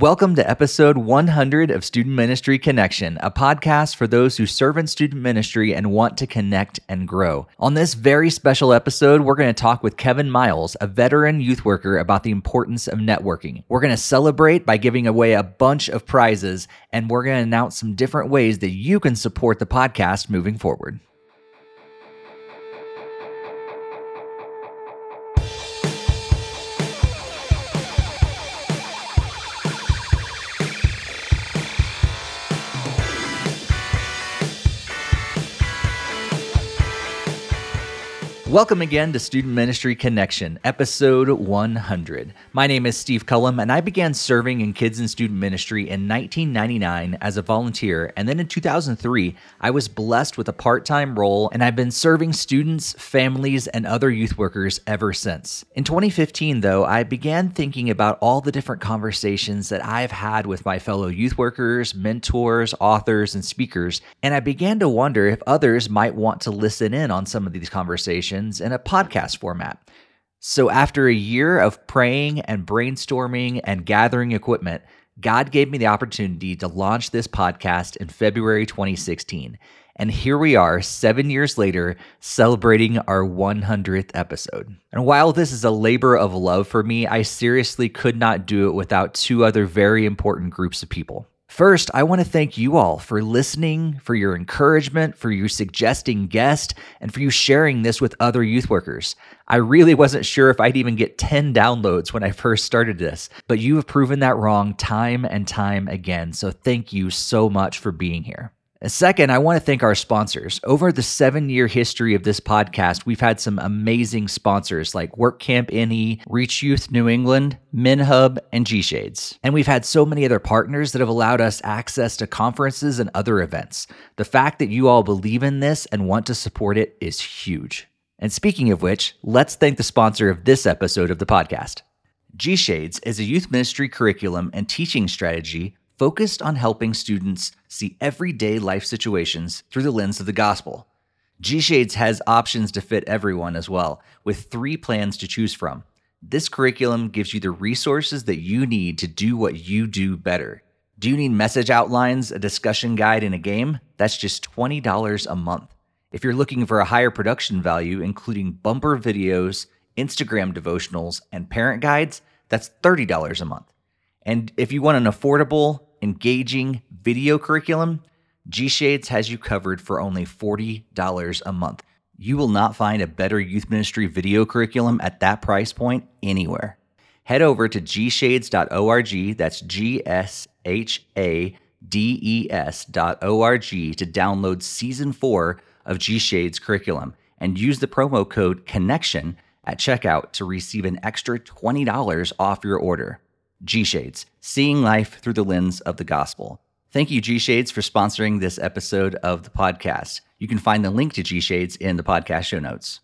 Welcome to episode 100 of Student Ministry Connection, a podcast for those who serve in student ministry and want to connect and grow. On this very special episode, we're going to talk with Kevin Miles, a veteran youth worker, about the importance of networking. We're going to celebrate by giving away a bunch of prizes, and we're going to announce some different ways that you can support the podcast moving forward. Welcome again to Student Ministry Connection, episode 100. My name is Steve Cullum, and I began serving in kids and student ministry in 1999 as a volunteer. And then in 2003, I was blessed with a part time role, and I've been serving students, families, and other youth workers ever since. In 2015, though, I began thinking about all the different conversations that I've had with my fellow youth workers, mentors, authors, and speakers, and I began to wonder if others might want to listen in on some of these conversations in a podcast format. So, after a year of praying and brainstorming and gathering equipment, God gave me the opportunity to launch this podcast in February 2016. And here we are, seven years later, celebrating our 100th episode. And while this is a labor of love for me, I seriously could not do it without two other very important groups of people. First, I want to thank you all for listening, for your encouragement, for you suggesting guests, and for you sharing this with other youth workers. I really wasn't sure if I'd even get 10 downloads when I first started this, but you have proven that wrong time and time again. So thank you so much for being here. Uh, second, I want to thank our sponsors. Over the seven year history of this podcast, we've had some amazing sponsors like WorkCamp NE, Reach Youth New England, MinHub, and G Shades. And we've had so many other partners that have allowed us access to conferences and other events. The fact that you all believe in this and want to support it is huge. And speaking of which, let's thank the sponsor of this episode of the podcast. G Shades is a youth ministry curriculum and teaching strategy focused on helping students see everyday life situations through the lens of the gospel. G Shades has options to fit everyone as well, with three plans to choose from. This curriculum gives you the resources that you need to do what you do better. Do you need message outlines, a discussion guide, and a game? That's just $20 a month. If you're looking for a higher production value, including bumper videos, Instagram devotionals, and parent guides, that's $30 a month. And if you want an affordable, engaging video curriculum, G Shades has you covered for only $40 a month. You will not find a better youth ministry video curriculum at that price point anywhere. Head over to gshades.org, that's G S H A D E S.org to download season four of G Shades curriculum and use the promo code CONNECTION at checkout to receive an extra $20 off your order. G Shades, seeing life through the lens of the gospel. Thank you, G Shades, for sponsoring this episode of the podcast. You can find the link to G Shades in the podcast show notes.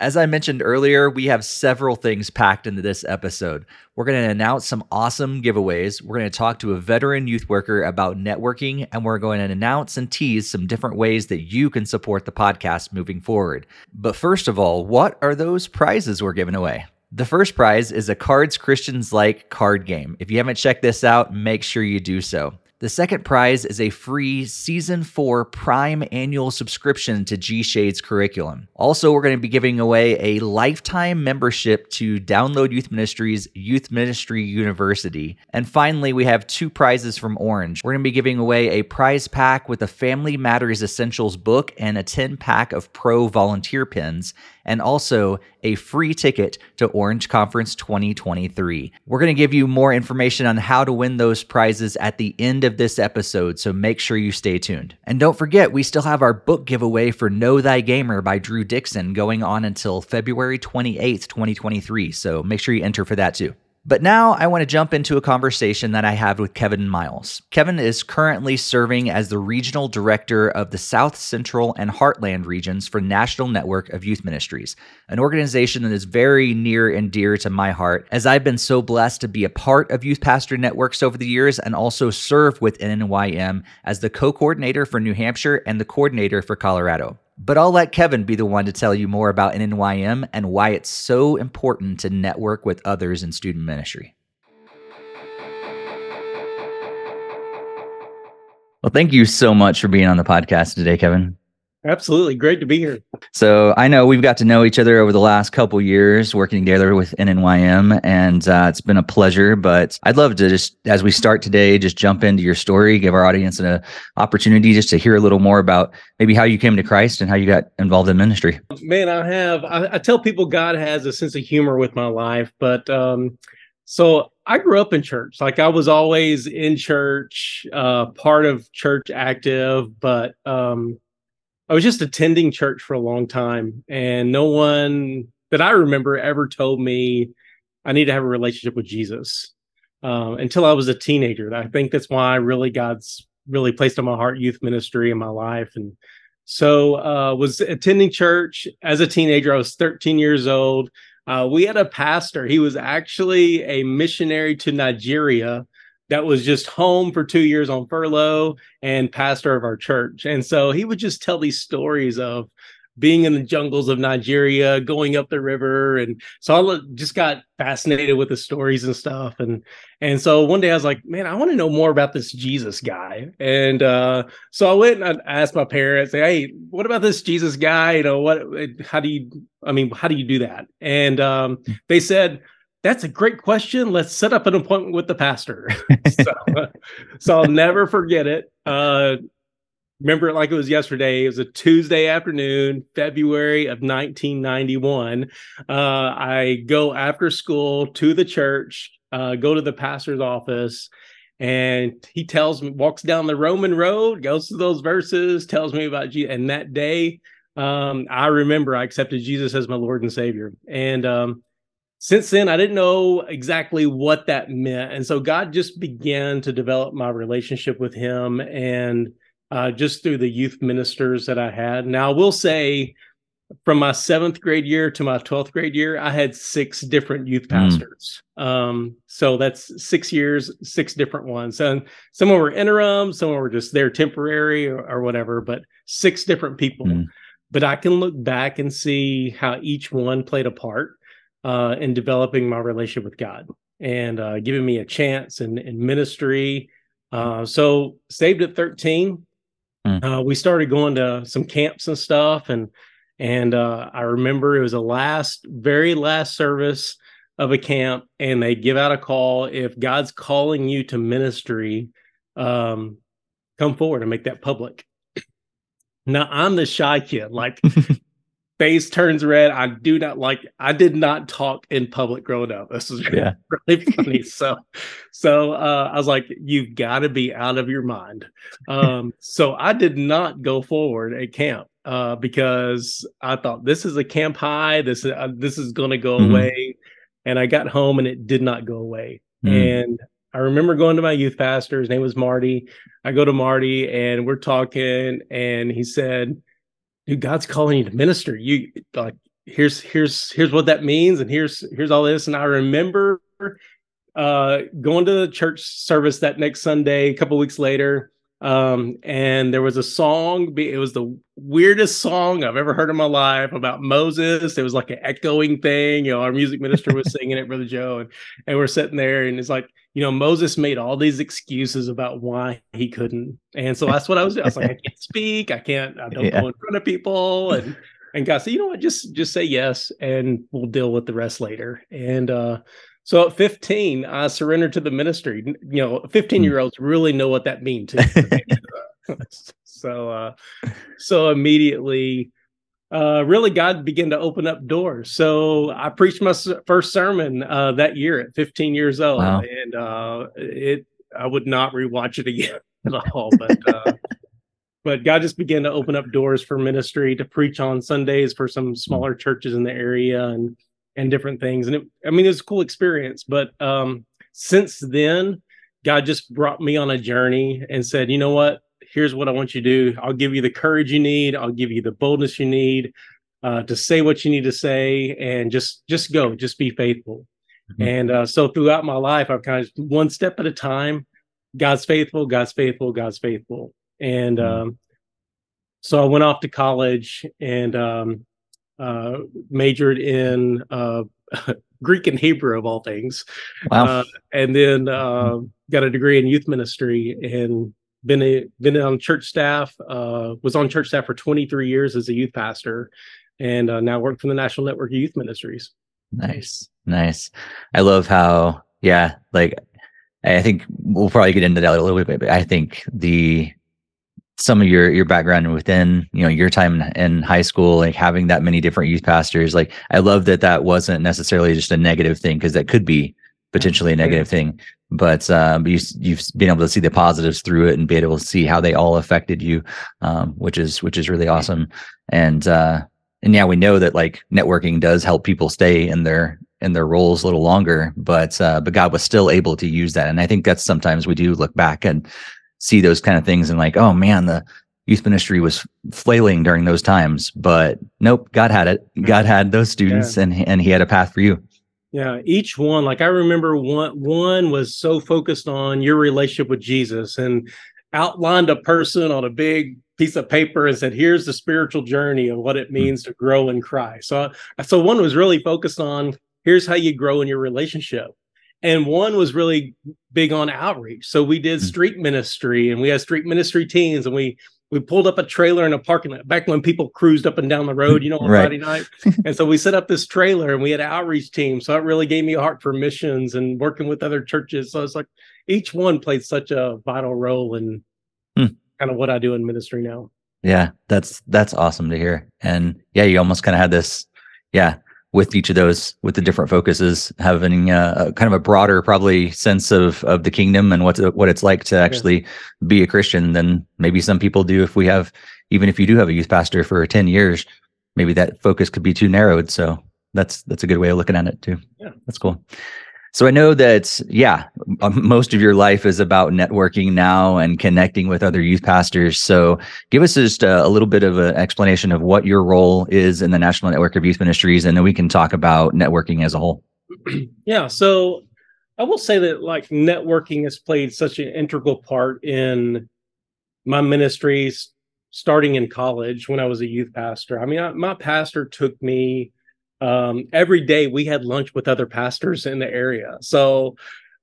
As I mentioned earlier, we have several things packed into this episode. We're going to announce some awesome giveaways. We're going to talk to a veteran youth worker about networking, and we're going to announce and tease some different ways that you can support the podcast moving forward. But first of all, what are those prizes we're giving away? The first prize is a Cards Christians Like card game. If you haven't checked this out, make sure you do so. The second prize is a free Season 4 Prime annual subscription to G Shades curriculum. Also, we're going to be giving away a lifetime membership to Download Youth Ministries Youth Ministry University. And finally, we have two prizes from Orange. We're going to be giving away a prize pack with a Family Matters Essentials book and a 10 pack of pro volunteer pins and also a free ticket to Orange Conference 2023. We're going to give you more information on how to win those prizes at the end of this episode, so make sure you stay tuned. And don't forget, we still have our book giveaway for Know Thy Gamer by Drew Dixon going on until February 28th, 2023. So make sure you enter for that too. But now I want to jump into a conversation that I had with Kevin Miles. Kevin is currently serving as the regional director of the South Central and Heartland regions for National Network of Youth Ministries, an organization that is very near and dear to my heart, as I've been so blessed to be a part of Youth Pastor Networks over the years and also serve with NNYM as the co coordinator for New Hampshire and the coordinator for Colorado. But I'll let Kevin be the one to tell you more about NNYM and why it's so important to network with others in student ministry. Well, thank you so much for being on the podcast today, Kevin. Absolutely. Great to be here. So I know we've got to know each other over the last couple years working together with NNYM, and uh, it's been a pleasure. But I'd love to just, as we start today, just jump into your story, give our audience an opportunity just to hear a little more about maybe how you came to Christ and how you got involved in ministry. Man, I have, I, I tell people God has a sense of humor with my life, but um, so I grew up in church. Like I was always in church, uh, part of church active, but um, I was just attending church for a long time, and no one that I remember ever told me I need to have a relationship with Jesus um, until I was a teenager. I think that's why I really God's really placed on my heart youth ministry in my life, and so uh, was attending church as a teenager. I was 13 years old. Uh, we had a pastor. He was actually a missionary to Nigeria that was just home for two years on furlough and pastor of our church. And so he would just tell these stories of being in the jungles of Nigeria, going up the river, and so I just got fascinated with the stories and stuff. And and so one day I was like, man, I want to know more about this Jesus guy. And uh, so I went and I asked my parents, hey, what about this Jesus guy? You know, what? How do you? I mean, how do you do that? And um, they said that's a great question. Let's set up an appointment with the pastor. so, so, I'll never forget it. Uh, remember it like it was yesterday. It was a Tuesday afternoon, February of 1991. Uh, I go after school to the church, uh, go to the pastor's office, and he tells me, walks down the Roman road, goes through those verses, tells me about Jesus. And that day, um, I remember I accepted Jesus as my Lord and Savior. And um, since then, I didn't know exactly what that meant. And so God just began to develop my relationship with Him and uh, just through the youth ministers that I had. Now, I will say, from my seventh grade year to my 12th grade year, I had six different youth hmm. pastors. Mm. Um, so that's six years, six different ones. And some were interim, some were just there temporary or, or whatever, but six different people. Mm. But I can look back and see how each one played a part uh, in developing my relationship with God and uh, giving me a chance in, in ministry. Uh, so saved at 13, mm. uh, we started going to some camps and stuff. And, and uh, I remember it was the last, very last service of a camp and they give out a call. If God's calling you to ministry, um, come forward and make that public. Now I'm the shy kid. Like face turns red. I do not like. I did not talk in public growing up. This is yeah. really funny. So, so uh, I was like, "You've got to be out of your mind." Um, so I did not go forward at camp uh, because I thought this is a camp high. This is uh, this is going to go mm-hmm. away, and I got home and it did not go away. Mm-hmm. And I remember going to my youth pastor. His name was Marty. I go to Marty and we're talking, and he said dude, God's calling you to minister. You like here's here's here's what that means, and here's here's all this. And I remember uh going to the church service that next Sunday, a couple weeks later. Um, and there was a song, it was the weirdest song I've ever heard in my life about Moses. It was like an echoing thing, you know, our music minister was singing it, Brother Joe, and, and we're sitting there, and it's like, you know, Moses made all these excuses about why he couldn't. And so that's what I was doing. I was like, I can't speak, I can't, I don't yeah. go in front of people. And and God said, you know what, just just say yes and we'll deal with the rest later. And uh so at 15, I surrendered to the ministry. You know, 15 year olds really know what that means. so uh so immediately uh, really God began to open up doors. So I preached my first sermon uh, that year at 15 years old, wow. and uh, it I would not rewatch it again at all. But uh, but God just began to open up doors for ministry to preach on Sundays for some smaller churches in the area and and different things. And it, I mean, it was a cool experience. But um, since then, God just brought me on a journey and said, you know what? here's what I want you to do. I'll give you the courage you need. I'll give you the boldness you need uh, to say what you need to say, and just just go, just be faithful. Mm-hmm. And uh, so throughout my life, I've kind of one step at a time. God's faithful. God's faithful. God's faithful. And mm-hmm. um, so I went off to college and um, uh, majored in uh, Greek and Hebrew of all things. Wow. Uh, and then uh, got a degree in youth ministry and been a, been on church staff. Uh, was on church staff for 23 years as a youth pastor, and uh, now work for the National Network of Youth Ministries. Nice, nice. I love how yeah, like I think we'll probably get into that a little bit, but I think the some of your your background within you know your time in high school like having that many different youth pastors like i love that that wasn't necessarily just a negative thing because that could be potentially a negative thing. But um, you, you've been able to see the positives through it and be able to see how they all affected you um, which is which is really awesome. And uh and yeah we know that like networking does help people stay in their in their roles a little longer but uh but god was still able to use that. And i think that's sometimes we do look back and see those kind of things and like, oh man, the youth ministry was flailing during those times. But nope, God had it. God had those students yeah. and and he had a path for you. Yeah, each one, like I remember one one was so focused on your relationship with Jesus and outlined a person on a big piece of paper and said, "Here's the spiritual journey of what it hmm. means mm-hmm. to grow in Christ." So, so one was really focused on here's how you grow in your relationship and one was really big on outreach. So we did hmm. street ministry and we had street ministry teams and we we pulled up a trailer in a parking lot back when people cruised up and down the road, you know, on right. Friday night. and so we set up this trailer and we had outreach team. So it really gave me a heart for missions and working with other churches. So it's like each one played such a vital role in hmm. kind of what I do in ministry now. Yeah, that's that's awesome to hear. And yeah, you almost kind of had this, yeah, with each of those with the different focuses having a, a, kind of a broader probably sense of of the kingdom and what what it's like to actually yeah. be a christian than maybe some people do if we have even if you do have a youth pastor for 10 years maybe that focus could be too narrowed. So that's that's a good way of looking at it too. Yeah. That's cool so I know that, yeah, most of your life is about networking now and connecting with other youth pastors. So give us just a, a, little bit of an explanation of what your role is in the National Network of Youth Ministries, and then we can talk about networking as a whole. Yeah. So I will say that like networking has played such an integral part in my ministries starting in college when I was a youth pastor. I mean, I, my pastor took me um, every day we had lunch with other pastors in the area. So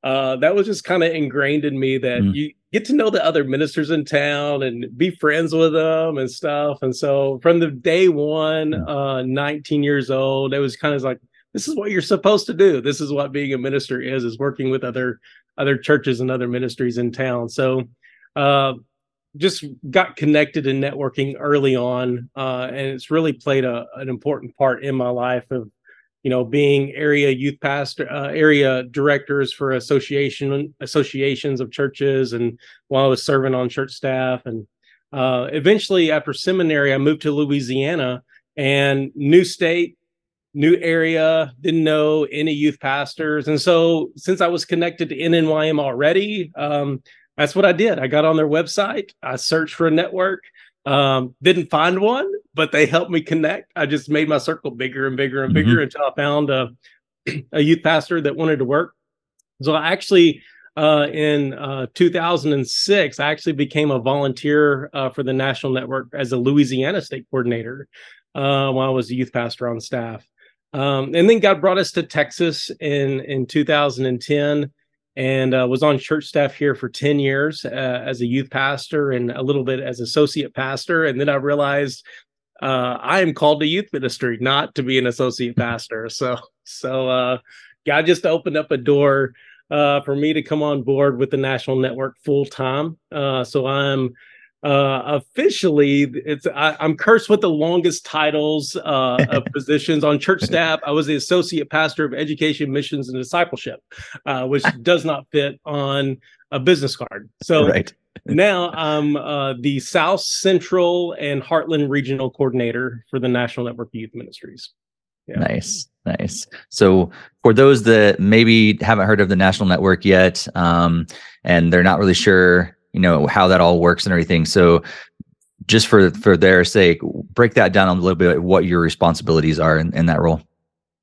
uh, that was just kind of ingrained in me that mm. you get to know the other ministers in town and be friends with them and stuff. And so from the day one, uh, 19 years old, it was kind of like, this is what you're supposed to do. This is what being a minister is, is working with other other churches and other ministries in town. So uh, just got connected in networking early on, uh, and it's really played a, an important part in my life of, you know, being area youth pastor, uh, area directors for association associations of churches, and while I was serving on church staff, and uh, eventually after seminary, I moved to Louisiana and new state, new area, didn't know any youth pastors, and so since I was connected to NNYM already. Um, that's what I did. I got on their website. I searched for a network. Um, didn't find one, but they helped me connect. I just made my circle bigger and bigger and bigger mm-hmm. until I found a, a youth pastor that wanted to work. So I actually, uh, in uh, 2006, I actually became a volunteer uh, for the national network as a Louisiana state coordinator uh, while I was a youth pastor on staff. Um, and then God brought us to Texas in in 2010 and uh, was on church staff here for 10 years uh, as a youth pastor and a little bit as associate pastor and then i realized uh, i am called to youth ministry not to be an associate pastor. So so uh, god just opened up a door uh, for me to come on board with the national network full time uh, so i'm uh, officially it's I, am cursed with the longest titles uh, of positions on church staff i was the associate pastor of education missions and discipleship uh, which does not fit on a business card so right. now i'm uh, the south central and heartland regional coordinator for the national network of youth ministries yeah. nice nice so for those that maybe haven't heard of the national network yet um, and they're not really sure you know how that all works and everything. So just for for their sake break that down a little bit what your responsibilities are in, in that role.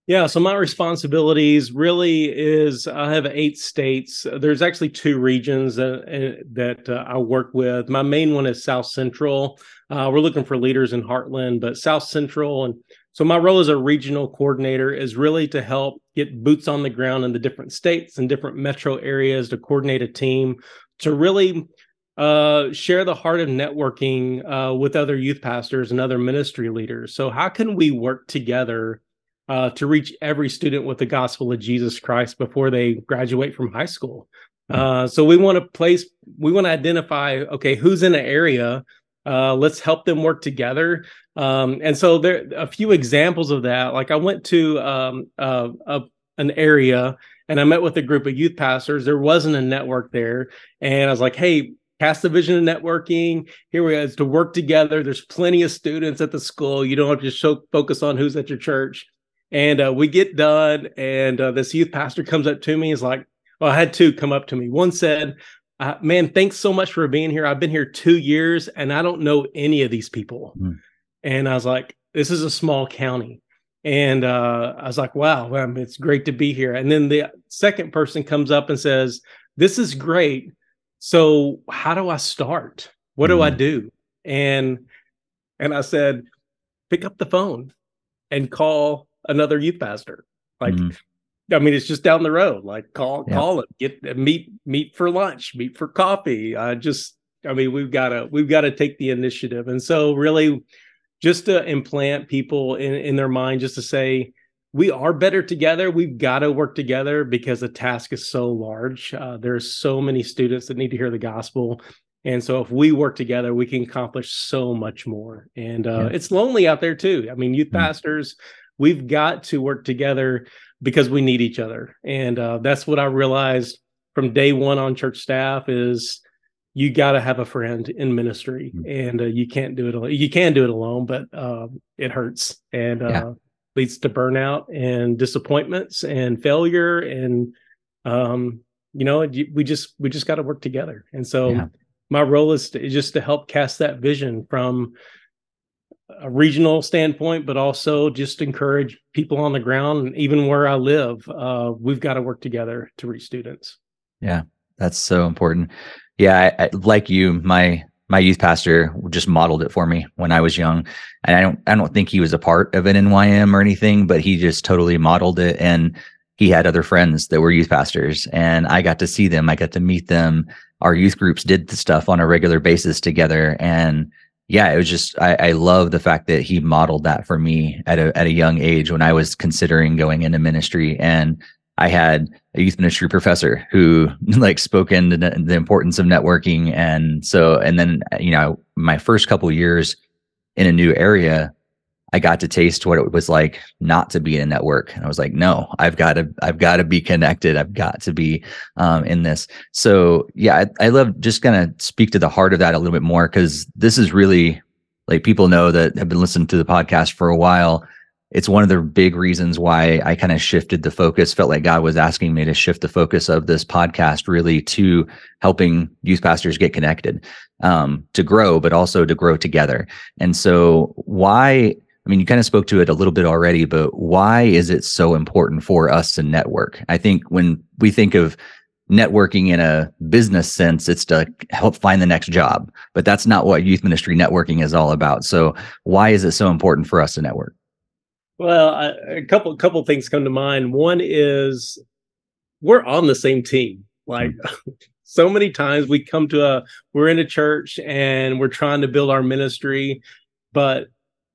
Yeah so my responsibilities really is i have eight states. There's actually two regions that, that uh, i work with. My main one is south central. Uh, we're looking for leaders in heartland but south central and so my role as a regional coordinator is really to help get boots on the ground in the different states and different metro areas to coordinate a team to really uh, share the heart of networking uh, with other youth pastors and other ministry leaders. So, how can we work together uh, to reach every student with the gospel of Jesus Christ before they graduate from high school? Hmm. Uh, so, we want to place, we want to identify, okay, who's in an area. Uh, let's help them work together. Um, and so, there a few examples of that. Like, I went to um, uh, a, an area and I met with a group of youth pastors. There wasn't a network there. And I was like, hey, cast the vision of networking. Here we are to work together. There's plenty of students at the school. You don't have to show, focus on who's at your church. And uh, we get done, and uh, this youth pastor comes up to me. He's like, well, I had two come up to me. One said, uh, man, thanks so much for being here. I've been here two years and I don't know any of these people. Mm. And I was like, this is a small county. And uh, I was like, wow, well, it's great to be here. And then the second person comes up and says, this is great so how do I start? What do mm. I do? And and I said, pick up the phone and call another youth pastor. Like, mm. I mean, it's just down the road. Like, call, yeah. call it, get meet, meet for lunch, meet for coffee. I just, I mean, we've got to, we've got to take the initiative. And so, really, just to implant people in in their mind, just to say, we are better together. We've got to work together because the task is so large. Uh, there's so many students that need to hear the gospel. And so if we work together, we can accomplish so much more. And uh, yeah. it's lonely out there too. I mean, youth mm-hmm. pastors, we've got to work together because we need each other. And uh, that's what I realized from day one on church staff is you got to have a friend in ministry mm-hmm. and uh, you can't do it alone. You can do it alone, but um, it hurts. And yeah. Leads to burnout and disappointments and failure and um you know we just we just got to work together. And so yeah. my role is, to, is just to help cast that vision from a regional standpoint but also just encourage people on the ground even where i live uh we've got to work together to reach students. Yeah that's so important. Yeah I, I, like you my my youth pastor just modeled it for me when I was young. And I don't I don't think he was a part of an NNYM or anything, but he just totally modeled it and he had other friends that were youth pastors and I got to see them. I got to meet them. Our youth groups did the stuff on a regular basis together. And yeah, it was just I, I love the fact that he modeled that for me at a at a young age when I was considering going into ministry. And I had a youth ministry professor who like spoke into the importance of networking. And so, and then, you know, my first couple years in a new area, I got to taste what it was like not to be in a network. And I was like, no, I've got to, I've got to be connected. I've got to be um, in this. So yeah, I, I love just gonna speak to the heart of that a little bit more because this is really like people know that have been listening to the podcast for a while it's one of the big reasons why I kind of shifted the focus, felt like God was asking me to shift the focus of this podcast really to helping youth pastors get connected, um, to grow, but also to grow together. And so, why? I mean, you kind of spoke to it a little bit already, but why is it so important for us to network? I think when we think of networking in a business sense, it's to help find the next job, but that's not what youth ministry networking is all about. So, why is it so important for us to network? Well, I, a couple couple things come to mind. One is we're on the same team. Like mm-hmm. so many times we come to a we're in a church and we're trying to build our ministry, but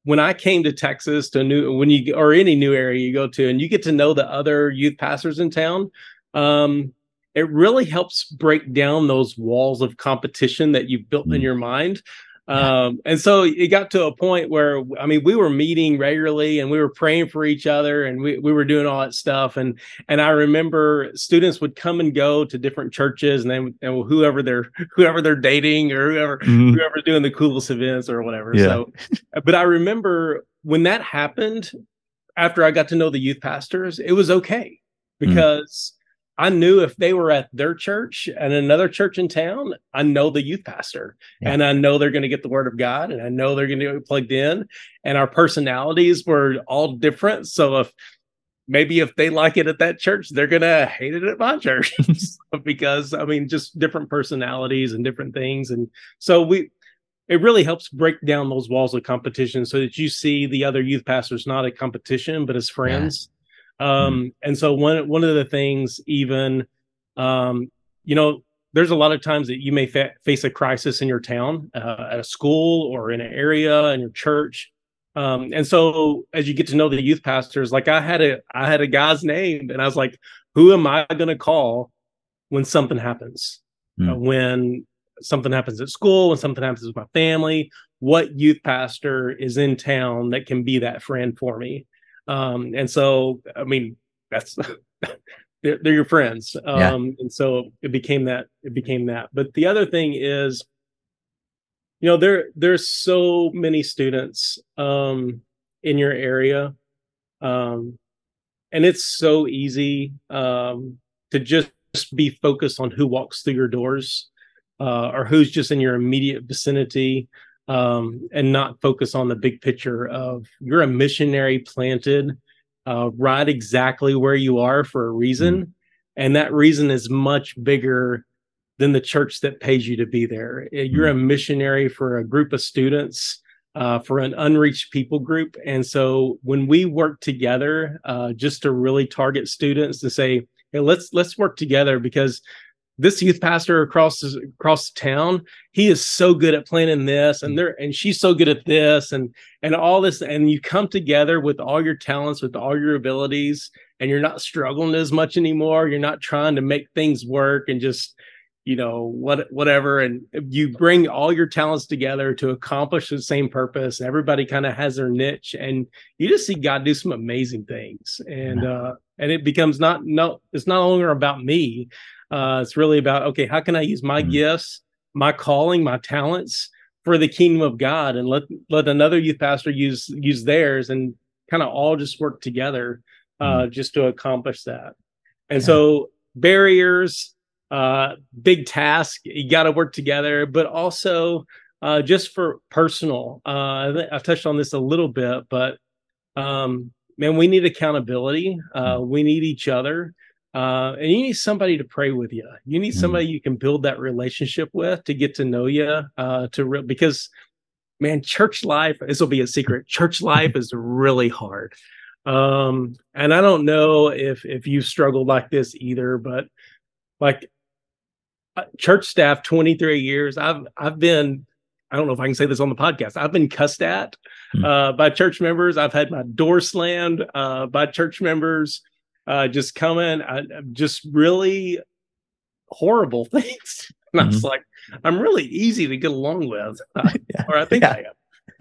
when I came to Texas to new when you or any new area you go to and you get to know the other youth pastors in town, um, it really helps break down those walls of competition that you've built in your mind um, and so it got to a point where, I mean, we were meeting regularly and we were praying for each other and we, we were doing all that stuff. And, and I remember students would come and go to different churches and then and whoever they're, whoever they're dating or whoever, mm-hmm. whoever's doing the coolest events or whatever. Yeah. So, but I remember when that happened after I got to know the youth pastors, it was okay mm. because I knew if they were at their church and another church in town, I know the youth pastor yeah. and I know they're going to get the word of God and I know they're going to get plugged in. And our personalities were all different. So if maybe if they like it at that church, they're going to hate it at my church because I mean, just different personalities and different things. And so we, it really helps break down those walls of competition so that you see the other youth pastors not a competition, but as friends. Yeah um, mm-hmm. And so one one of the things, even, um, you know, there's a lot of times that you may fa- face a crisis in your town, uh, at a school or in an area in your church. Um, and so as you get to know the youth pastors, like I had a I had a guy's name, and I was like, who am I going to call when something happens? Mm. Uh, when something happens at school, when something happens with my family, what youth pastor is in town that can be that friend for me? Um, and so, I mean, that's they're, they're your friends. Um, yeah. and so it became that, it became that. But the other thing is, you know there there's so many students um in your area um and it's so easy um to just be focused on who walks through your doors uh or who's just in your immediate vicinity um and not focus on the big picture of you're a missionary planted uh right exactly where you are for a reason mm-hmm. and that reason is much bigger than the church that pays you to be there. Eh, you're a missionary for a group of students, uh, for an unreached people group. And so when we work together, uh, just to really target students to say, hey, let's let's work together because this youth pastor across across town, he is so good at planning this, and there and she's so good at this, and and all this, and you come together with all your talents, with all your abilities, and you're not struggling as much anymore. You're not trying to make things work and just you know what whatever and you bring all your talents together to accomplish the same purpose. Everybody kind of has their niche and you just see god do some amazing things. And uh and it becomes not no it's not longer about me uh it's really about okay how can i use my mm-hmm. gifts my calling my talents for the kingdom of god and let let another youth pastor use use theirs and kind of all just work together uh mm-hmm. just to accomplish that and yeah. so barriers uh, big task. You got to work together, but also uh, just for personal. Uh, I've touched on this a little bit, but um, man, we need accountability. Uh, mm. we need each other. Uh, and you need somebody to pray with you. You need mm. somebody you can build that relationship with to get to know you. Uh, to re- because, man, church life. This will be a secret. Church life is really hard. Um, and I don't know if if you struggled like this either, but like uh, church staff 23 years i've i've been i don't know if i can say this on the podcast i've been cussed at hmm. uh, by church members i've had my door slammed uh, by church members uh, just coming I, just really horrible things and mm-hmm. i was mm-hmm. like i'm really easy to get along with yeah. or i think yeah. i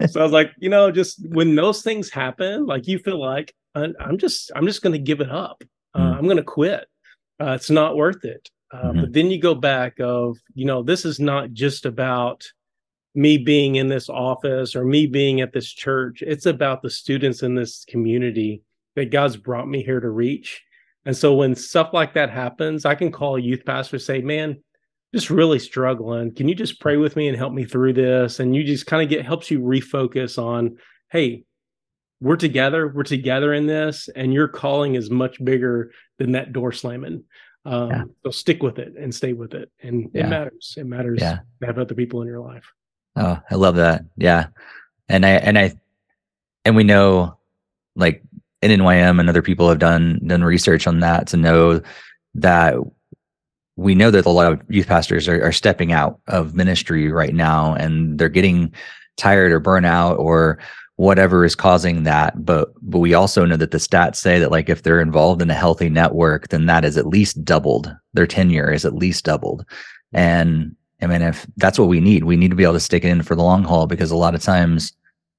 am so i was like you know just when those things happen like you feel like i'm just i'm just going to give it up mm. i'm going to quit uh, it's not worth it uh, mm-hmm. But then you go back of, you know, this is not just about me being in this office or me being at this church. It's about the students in this community that God's brought me here to reach. And so when stuff like that happens, I can call a youth pastor say, man, just really struggling. Can you just pray with me and help me through this? And you just kind of get helps you refocus on, hey, we're together, we're together in this, and your calling is much bigger than that door slamming. Um, yeah. So stick with it and stay with it. And yeah. it matters. It matters yeah. to have other people in your life. Oh, I love that. Yeah. And I, and I, and we know like in NNYM and other people have done, done research on that to know that we know that a lot of youth pastors are, are stepping out of ministry right now and they're getting tired or burnout or whatever is causing that. But but we also know that the stats say that like if they're involved in a healthy network then that is at least doubled. Their tenure is at least doubled. And i mean if that's what we need we need to be able to stick it in for the long haul because a lot of times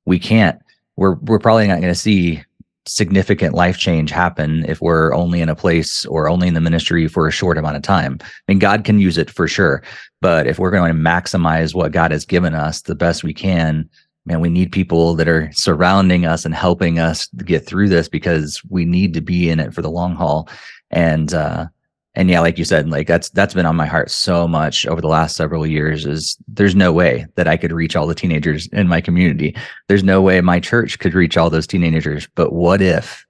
we can't. We're we're probably not going to see significant life change happen if we're only in a place or only in the ministry for a short amount of time. I mean, God can use it for sure, but if we're going to maximize what God has given us the best we can, man, we need people that are surrounding us and helping us get through this because we need to be in it for the long haul. And uh and yeah, like you said, like that's that's been on my heart so much over the last several years is there's no way that I could reach all the teenagers in my community. There's no way my church could reach all those teenagers. But what if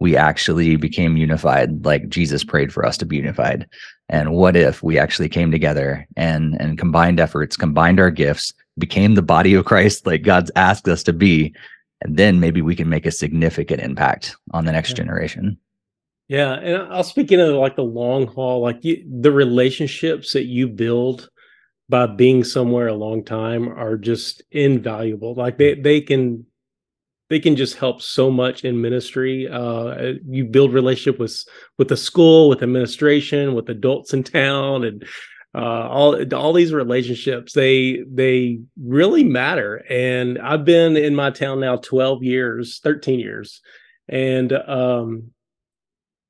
we actually became unified like Jesus prayed for us to be unified? And what if we actually came together and and combined efforts, combined our gifts, became the body of Christ like God's asked us to be, and then maybe we can make a significant impact on the next yeah. generation. Yeah, and I'll speak into like the long haul, like you, the relationships that you build by being somewhere a long time are just invaluable. Like they they can they can just help so much in ministry. Uh, you build relationship with with the school, with administration, with adults in town, and uh, all all these relationships they they really matter. And I've been in my town now twelve years, thirteen years, and um,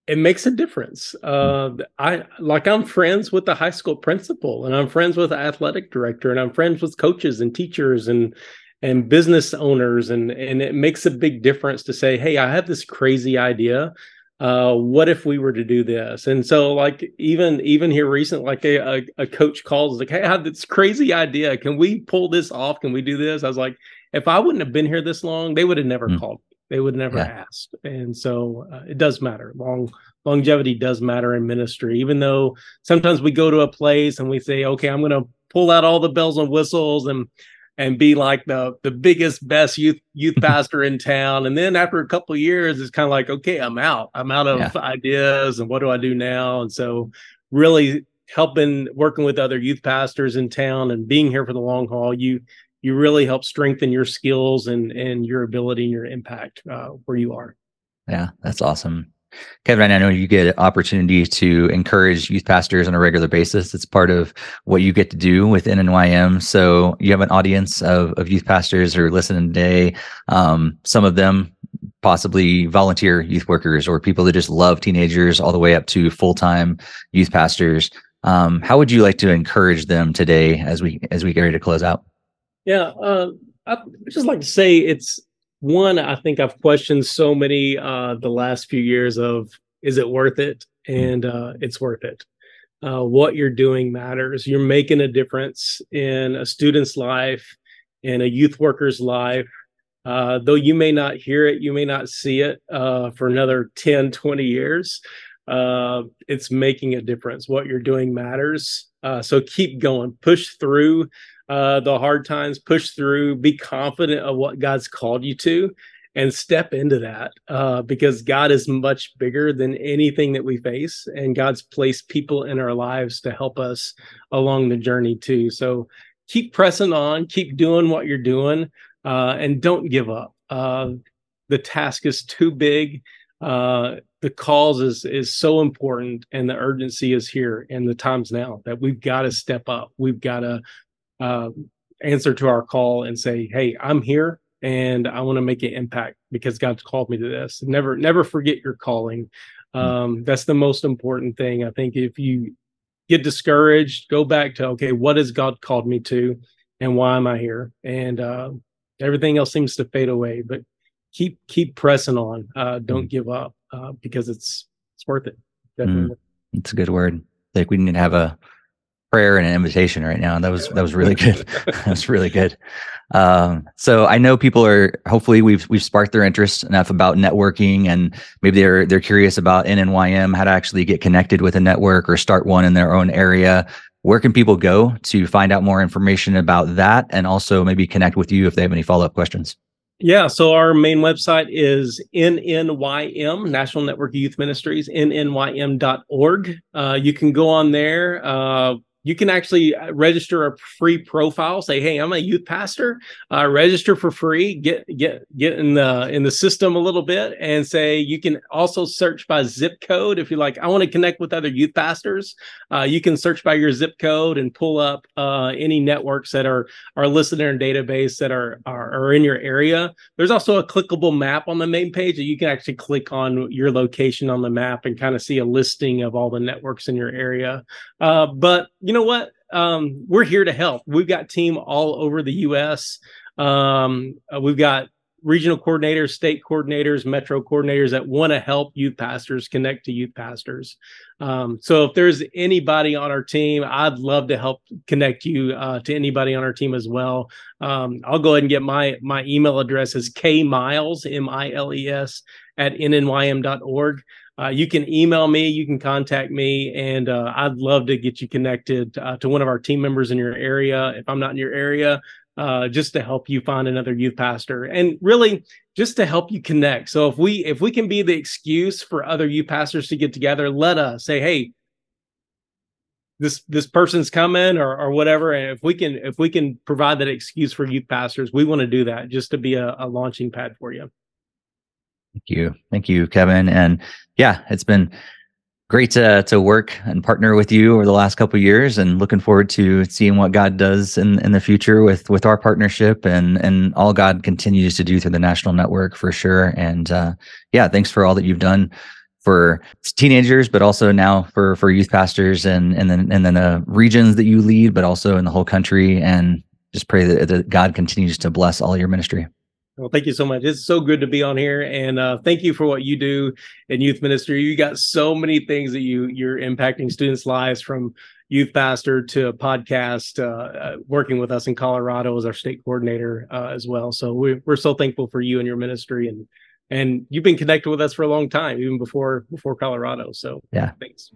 it makes a difference. Uh, I like I'm friends with the high school principal, and I'm friends with the athletic director, and I'm friends with coaches and teachers and and business owners, and and it makes a big difference to say, hey, I have this crazy idea. Uh, what if we were to do this? And so, like even even here recent, like a, a, a coach calls like, hey, I have this crazy idea. Can we pull this off? Can we do this? I was like, if I wouldn't have been here this long, they would have never mm. called they would never yeah. ask. And so uh, it does matter. Long longevity does matter in ministry. Even though sometimes we go to a place and we say okay i'm going to pull out all the bells and whistles and and be like the the biggest best youth youth pastor in town. And then after a couple of years it's kind of like okay i'm out. I'm out of yeah. ideas and what do i do now? And so really helping working with other youth pastors in town and being here for the long haul you you really help strengthen your skills and and your ability and your impact uh, where you are. Yeah, that's awesome. Kevin, I know you get opportunity to encourage youth pastors on a regular basis. It's part of what you get to do with NNYM. So you have an audience of, of youth pastors who are listening today. Um, some of them possibly volunteer youth workers or people that just love teenagers all the way up to full-time youth pastors. Um, how would you like to encourage them today as we as we get ready to close out? Yeah, uh, I just like to say it's one. I think I've questioned so many uh, the last few years of is it worth it, and uh, it's worth it. Uh, what you're doing matters. You're making a difference in a student's life, in a youth worker's life. Uh, though you may not hear it, you may not see it uh, for another 10, 20 years. It's making a difference. What you're doing matters. So keep going, push through uh, the hard times, push through, be confident of what God's called you to, and step into that uh, because God is much bigger than anything that we face, and God's placed people in our lives to help us along the journey too. So keep pressing on, keep doing what you're doing, uh, and don't give up. Uh, the task is too big. Uh, the cause is is so important, and the urgency is here, and the times now that we've got to step up. We've got to uh, answer to our call and say, "Hey, I'm here and I want to make an impact because God's called me to this." Never, never forget your calling. Hmm. Um, that's the most important thing. I think if you get discouraged, go back to okay, what has God called me to, and why am I here? And uh, everything else seems to fade away, but keep keep pressing on. Uh, don't mm. give up uh, because it's it's worth it. Definitely. Mm. It's a good word. Like we didn't have a prayer and an invitation right now. And that was that was really good. that was really good. Um, so I know people are hopefully we've we've sparked their interest enough about networking and maybe they're they're curious about NNYM, how to actually get connected with a network or start one in their own area. Where can people go to find out more information about that and also maybe connect with you if they have any follow-up questions? Yeah, so our main website is NNYM, National Network of Youth Ministries, nnym.org. Uh, you can go on there. Uh, you can actually uh, register a free profile say hey i'm a youth pastor. Uh, register for free get get get in the in the system a little bit and say you can also search by zip code if you're like. I want to connect with other youth pastors. Uh, you can search by your zip code and pull up uh, any networks that are are listed in our database that are, are are in your area. There's also a clickable map on the main page that you can actually click on your location on the map and kind of see a listing of all the networks in your area. Uh, but you you know what? Um, we're here to help. We've got team all over the U.S. Um, uh, we've got regional coordinators, state coordinators, metro coordinators that want to help youth pastors connect to youth pastors. Um, so if there's anybody on our team, I'd love to help connect you uh, to anybody on our team as well. Um, I'll go ahead and get my my email address is kmiles m i l e s at nnym.org uh, you can email me, you can contact me, and uh, I'd love to get you connected uh, to one of our team members in your area. If I'm not in your area, uh, just to help you find another youth pastor and really just to help you connect. So if we if we can be the excuse for other youth pastors to get together, let us say, hey, this this person's coming or or whatever. And if we can if we can provide that excuse for youth pastors, we want to do that just to be a, a launching pad for you. Thank you. Thank you, Kevin. And yeah, it's been great to to work and partner with you over the last couple years and looking forward to seeing what God does in in the future with with our partnership and and all God continues to do through the national network for sure and uh, yeah thanks for all that you've done for teenagers but also now for for youth pastors and and then and then the regions that you lead but also in the whole country and just pray that, that God continues to bless all your ministry. Well, thank you so much. It's so good to be on here, and uh, thank you for what you do in youth ministry. You got so many things that you you're impacting students' lives, from youth pastor to a podcast, uh, uh, working with us in Colorado as our state coordinator uh, as well. So we, we're so thankful for you and your ministry, and and you've been connected with us for a long time, even before before Colorado. So yeah, thanks.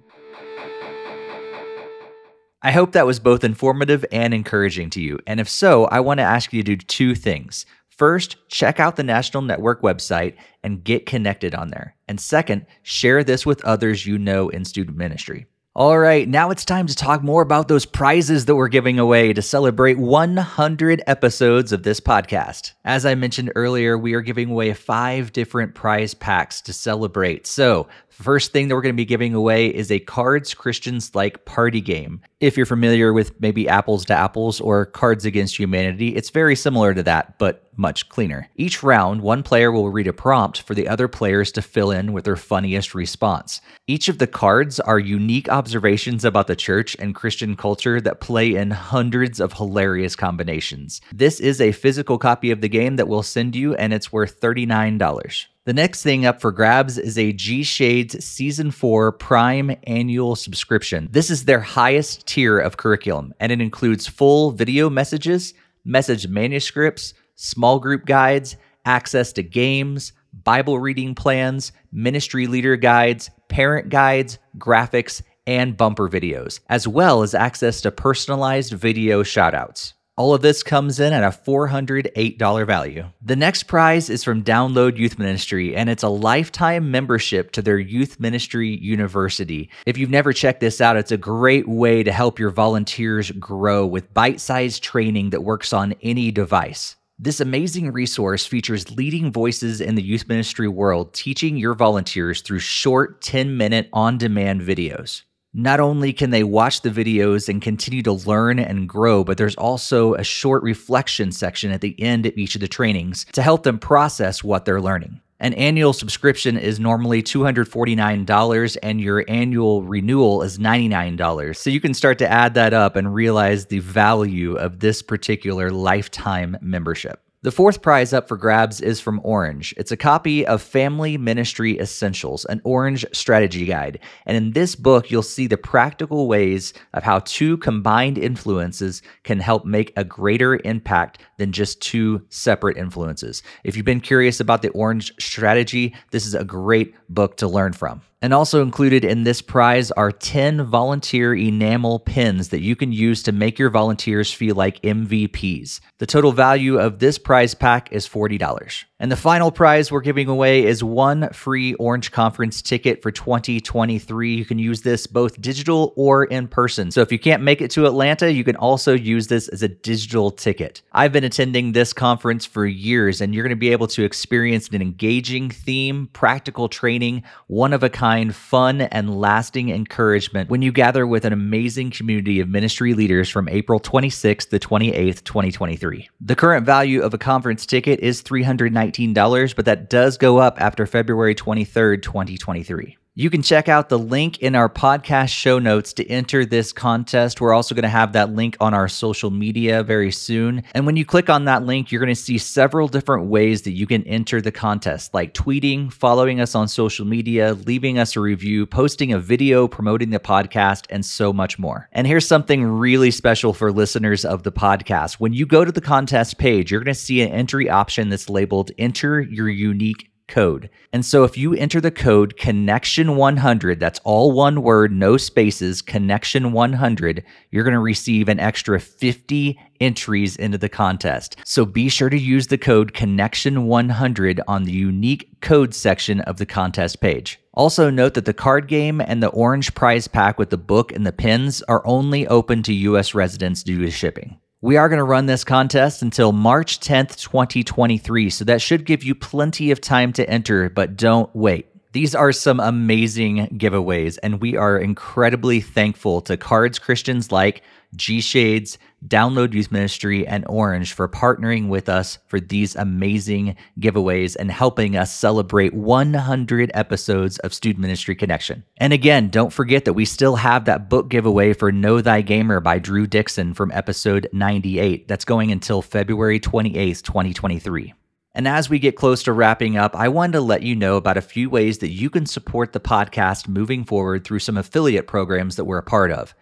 I hope that was both informative and encouraging to you. And if so, I want to ask you to do two things. First, check out the National Network website and get connected on there. And second, share this with others you know in student ministry. All right, now it's time to talk more about those prizes that we're giving away to celebrate 100 episodes of this podcast. As I mentioned earlier, we are giving away five different prize packs to celebrate. So, First thing that we're going to be giving away is a Cards Christians Like party game. If you're familiar with maybe Apples to Apples or Cards Against Humanity, it's very similar to that, but much cleaner. Each round, one player will read a prompt for the other players to fill in with their funniest response. Each of the cards are unique observations about the church and Christian culture that play in hundreds of hilarious combinations. This is a physical copy of the game that we'll send you, and it's worth $39. The next thing up for grabs is a G Shades Season 4 Prime annual subscription. This is their highest tier of curriculum, and it includes full video messages, message manuscripts, small group guides, access to games, Bible reading plans, ministry leader guides, parent guides, graphics, and bumper videos, as well as access to personalized video shoutouts. All of this comes in at a $408 value. The next prize is from Download Youth Ministry, and it's a lifetime membership to their Youth Ministry University. If you've never checked this out, it's a great way to help your volunteers grow with bite sized training that works on any device. This amazing resource features leading voices in the youth ministry world teaching your volunteers through short 10 minute on demand videos. Not only can they watch the videos and continue to learn and grow, but there's also a short reflection section at the end of each of the trainings to help them process what they're learning. An annual subscription is normally $249 and your annual renewal is $99. So you can start to add that up and realize the value of this particular lifetime membership. The fourth prize up for grabs is from Orange. It's a copy of Family Ministry Essentials, an Orange strategy guide. And in this book, you'll see the practical ways of how two combined influences can help make a greater impact than just two separate influences. If you've been curious about the Orange strategy, this is a great book to learn from. And also included in this prize are 10 volunteer enamel pins that you can use to make your volunteers feel like MVPs. The total value of this prize pack is $40. And the final prize we're giving away is one free Orange Conference ticket for 2023. You can use this both digital or in person. So if you can't make it to Atlanta, you can also use this as a digital ticket. I've been attending this conference for years, and you're going to be able to experience an engaging theme, practical training, one of a kind, fun, and lasting encouragement when you gather with an amazing community of ministry leaders from April 26th to 28th, 2023. The current value of a conference ticket is 390 $19, but that does go up after February 23rd, 2023. You can check out the link in our podcast show notes to enter this contest. We're also going to have that link on our social media very soon. And when you click on that link, you're going to see several different ways that you can enter the contest, like tweeting, following us on social media, leaving us a review, posting a video promoting the podcast, and so much more. And here's something really special for listeners of the podcast. When you go to the contest page, you're going to see an entry option that's labeled Enter Your Unique code. And so if you enter the code connection100, that's all one word, no spaces, connection100, you're going to receive an extra 50 entries into the contest. So be sure to use the code connection100 on the unique code section of the contest page. Also, note that the card game and the orange prize pack with the book and the pins are only open to U.S. residents due to shipping. We are going to run this contest until March 10th, 2023, so that should give you plenty of time to enter, but don't wait. These are some amazing giveaways, and we are incredibly thankful to cards Christians like G Shades, Download Youth Ministry, and Orange for partnering with us for these amazing giveaways and helping us celebrate 100 episodes of Student Ministry Connection. And again, don't forget that we still have that book giveaway for Know Thy Gamer by Drew Dixon from episode 98. That's going until February 28th, 2023. And as we get close to wrapping up, I wanted to let you know about a few ways that you can support the podcast moving forward through some affiliate programs that we're a part of.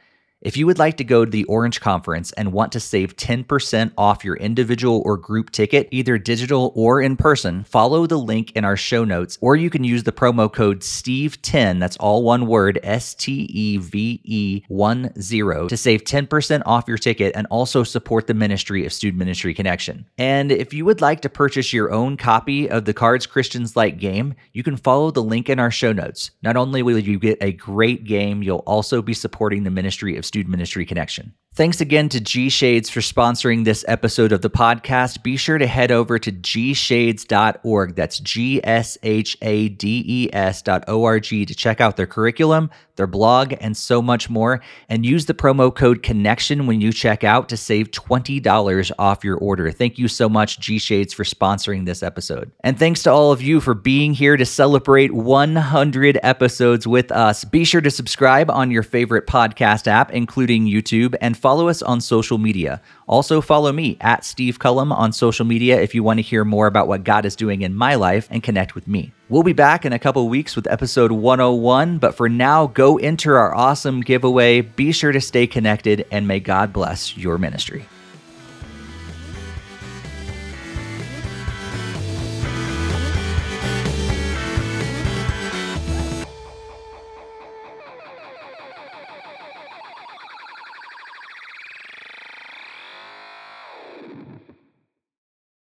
If you would like to go to the Orange Conference and want to save 10% off your individual or group ticket, either digital or in person, follow the link in our show notes, or you can use the promo code STEVE10, that's all one word, S T E V E 1 0, to save 10% off your ticket and also support the ministry of Student Ministry Connection. And if you would like to purchase your own copy of the Cards Christians Like game, you can follow the link in our show notes. Not only will you get a great game, you'll also be supporting the ministry of Student Ministry Connection. Thanks again to G Shades for sponsoring this episode of the podcast. Be sure to head over to gshades.org. That's G S H A D E S dot O R G to check out their curriculum, their blog, and so much more. And use the promo code CONNECTION when you check out to save $20 off your order. Thank you so much, G Shades, for sponsoring this episode. And thanks to all of you for being here to celebrate 100 episodes with us. Be sure to subscribe on your favorite podcast app, including YouTube, and follow us on social media. Also, follow me at Steve Cullum on social media if you want to hear more about what God is doing in my life and connect with me. We'll be back in a couple weeks with episode 101, but for now, go enter our awesome giveaway. Be sure to stay connected, and may God bless your ministry.